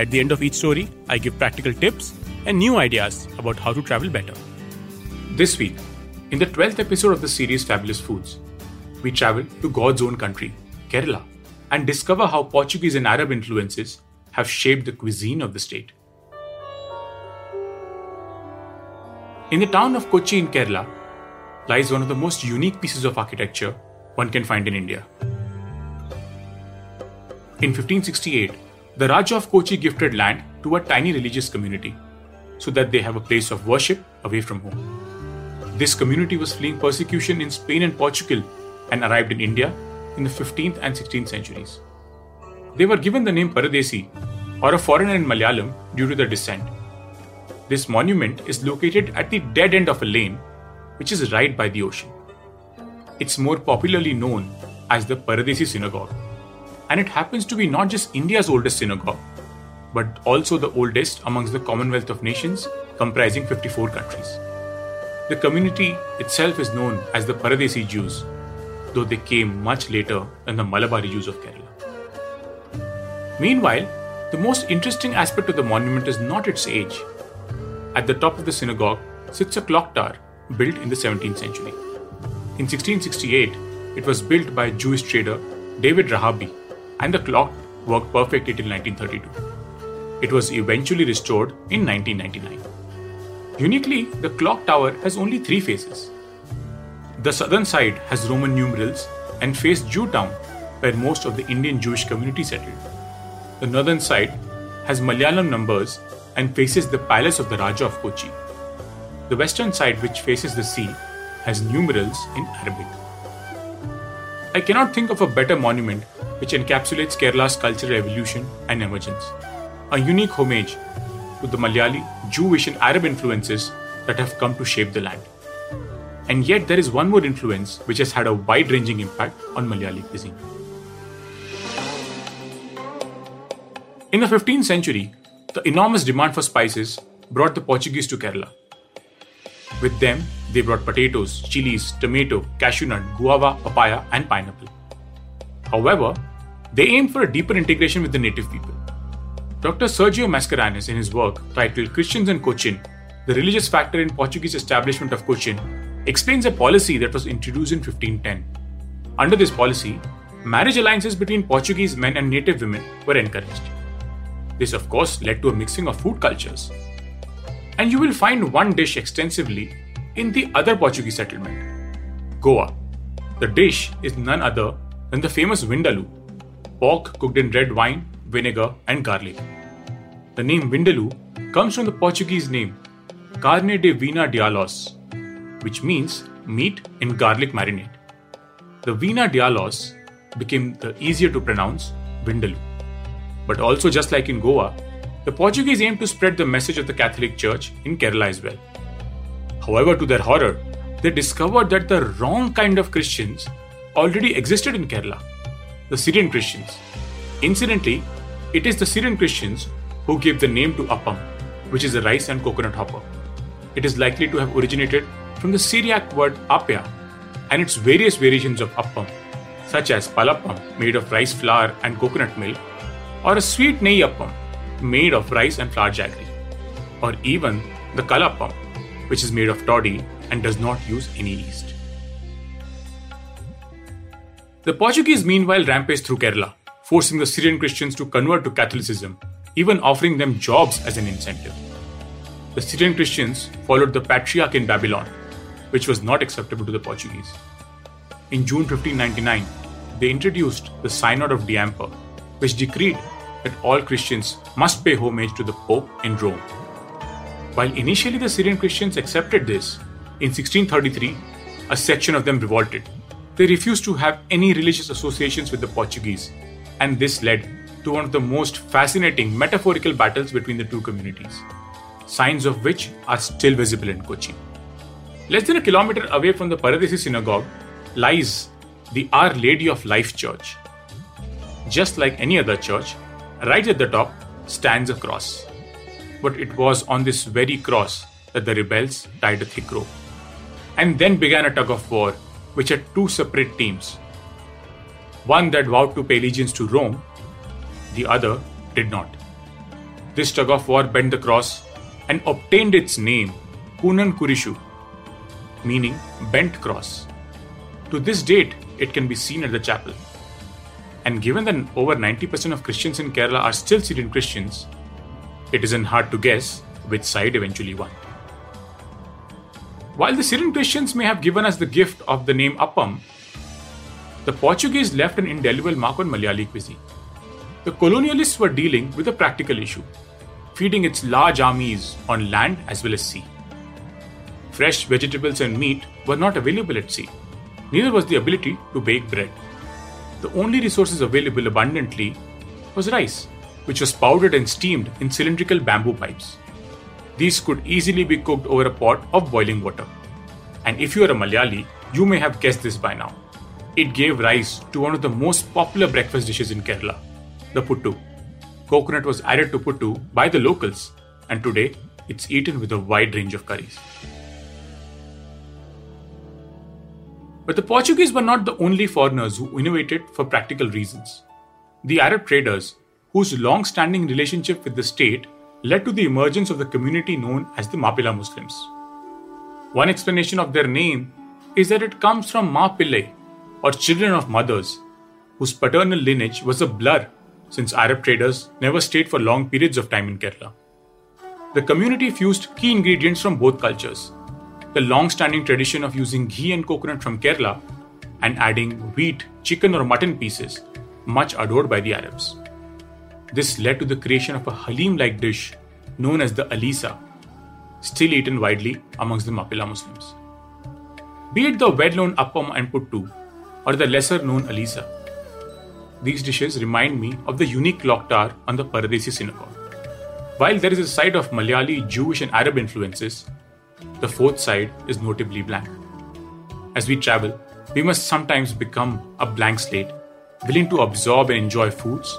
At the end of each story, I give practical tips and new ideas about how to travel better. This week, in the 12th episode of the series Fabulous Foods, we travel to God's own country, Kerala, and discover how Portuguese and Arab influences have shaped the cuisine of the state. In the town of Kochi in Kerala lies one of the most unique pieces of architecture one can find in India. In 1568, the Raja of Kochi gifted land to a tiny religious community so that they have a place of worship away from home. This community was fleeing persecution in Spain and Portugal and arrived in India in the 15th and 16th centuries. They were given the name Paradesi or a foreigner in Malayalam due to their descent. This monument is located at the dead end of a lane which is right by the ocean. It's more popularly known as the Paradesi Synagogue and it happens to be not just India's oldest synagogue, but also the oldest amongst the Commonwealth of Nations, comprising 54 countries. The community itself is known as the Paradesi Jews, though they came much later than the Malabari Jews of Kerala. Meanwhile, the most interesting aspect of the monument is not its age. At the top of the synagogue sits a clock tower built in the 17th century. In 1668, it was built by Jewish trader David Rahabi and the clock worked perfectly till 1932. It was eventually restored in 1999. Uniquely, the clock tower has only three faces. The southern side has Roman numerals and faced Jewtown, where most of the Indian Jewish community settled. The northern side has Malayalam numbers and faces the palace of the Raja of Kochi. The western side, which faces the sea, has numerals in Arabic. I cannot think of a better monument which encapsulates Kerala's cultural evolution and emergence. A unique homage to the Malayali, Jewish, and Arab influences that have come to shape the land. And yet, there is one more influence which has had a wide ranging impact on Malayali cuisine. In the 15th century, the enormous demand for spices brought the Portuguese to Kerala. With them, they brought potatoes, chilies, tomato, cashew nut, guava, papaya, and pineapple. However, they aimed for a deeper integration with the native people. Dr. Sergio Mascarenhas, in his work titled Christians and Cochin, the religious factor in Portuguese establishment of Cochin, explains a policy that was introduced in 1510. Under this policy, marriage alliances between Portuguese men and native women were encouraged. This, of course, led to a mixing of food cultures. And you will find one dish extensively in the other Portuguese settlement Goa. The dish is none other than the famous Vindaloo, pork cooked in red wine, vinegar, and garlic. The name Vindaloo comes from the Portuguese name Carne de Vinha d'Alhos, which means meat in garlic marinade. The Vinha d'Alhos became the easier to pronounce Vindaloo. But also, just like in Goa, the Portuguese aimed to spread the message of the Catholic Church in Kerala as well. However, to their horror, they discovered that the wrong kind of Christians already existed in Kerala the Syrian Christians. Incidentally, it is the Syrian Christians who gave the name to appam, which is a rice and coconut hopper. It is likely to have originated from the Syriac word apia and its various variations of appam, such as palappam, made of rice flour and coconut milk, or a sweet nei appam, made of rice and flour jaggery, or even the kalappam, which is made of toddy and does not use any yeast. The Portuguese meanwhile rampaged through Kerala, forcing the Syrian Christians to convert to Catholicism, even offering them jobs as an incentive. The Syrian Christians followed the Patriarch in Babylon, which was not acceptable to the Portuguese. In June 1599, they introduced the Synod of Diamper, which decreed that all Christians must pay homage to the Pope in Rome. While initially the Syrian Christians accepted this, in 1633, a section of them revolted they refused to have any religious associations with the Portuguese, and this led to one of the most fascinating metaphorical battles between the two communities, signs of which are still visible in Kochi. Less than a kilometer away from the Paradesi synagogue lies the Our Lady of Life Church. Just like any other church, right at the top stands a cross. But it was on this very cross that the rebels tied a thick rope. And then began a tug of war, which had two separate teams. One that vowed to pay allegiance to Rome, the other did not. This tug of war bent the cross and obtained its name, Kunan Kurishu, meaning bent cross. To this date, it can be seen at the chapel. And given that over 90% of Christians in Kerala are still Syrian Christians, it isn't hard to guess which side eventually won. While the Syrian Christians may have given us the gift of the name Appam, the Portuguese left an indelible mark on Malayali cuisine. The colonialists were dealing with a practical issue feeding its large armies on land as well as sea. Fresh vegetables and meat were not available at sea, neither was the ability to bake bread. The only resources available abundantly was rice, which was powdered and steamed in cylindrical bamboo pipes. These could easily be cooked over a pot of boiling water. And if you are a Malayali, you may have guessed this by now. It gave rise to one of the most popular breakfast dishes in Kerala, the puttu. Coconut was added to puttu by the locals, and today it's eaten with a wide range of curries. But the Portuguese were not the only foreigners who innovated for practical reasons. The Arab traders, whose long standing relationship with the state led to the emergence of the community known as the Mapila Muslims. One explanation of their name is that it comes from Ma or children of mothers, whose paternal lineage was a blur since Arab traders never stayed for long periods of time in Kerala. The community fused key ingredients from both cultures the long standing tradition of using ghee and coconut from Kerala and adding wheat, chicken, or mutton pieces, much adored by the Arabs. This led to the creation of a halim like dish known as the alisa, still eaten widely amongst the Mapila Muslims. Be it the well known appam and puttu or the lesser known alisa, these dishes remind me of the unique loktar on the Paradesi synagogue. While there is a side of Malayali, Jewish, and Arab influences, the fourth side is notably blank. As we travel, we must sometimes become a blank slate, willing to absorb and enjoy foods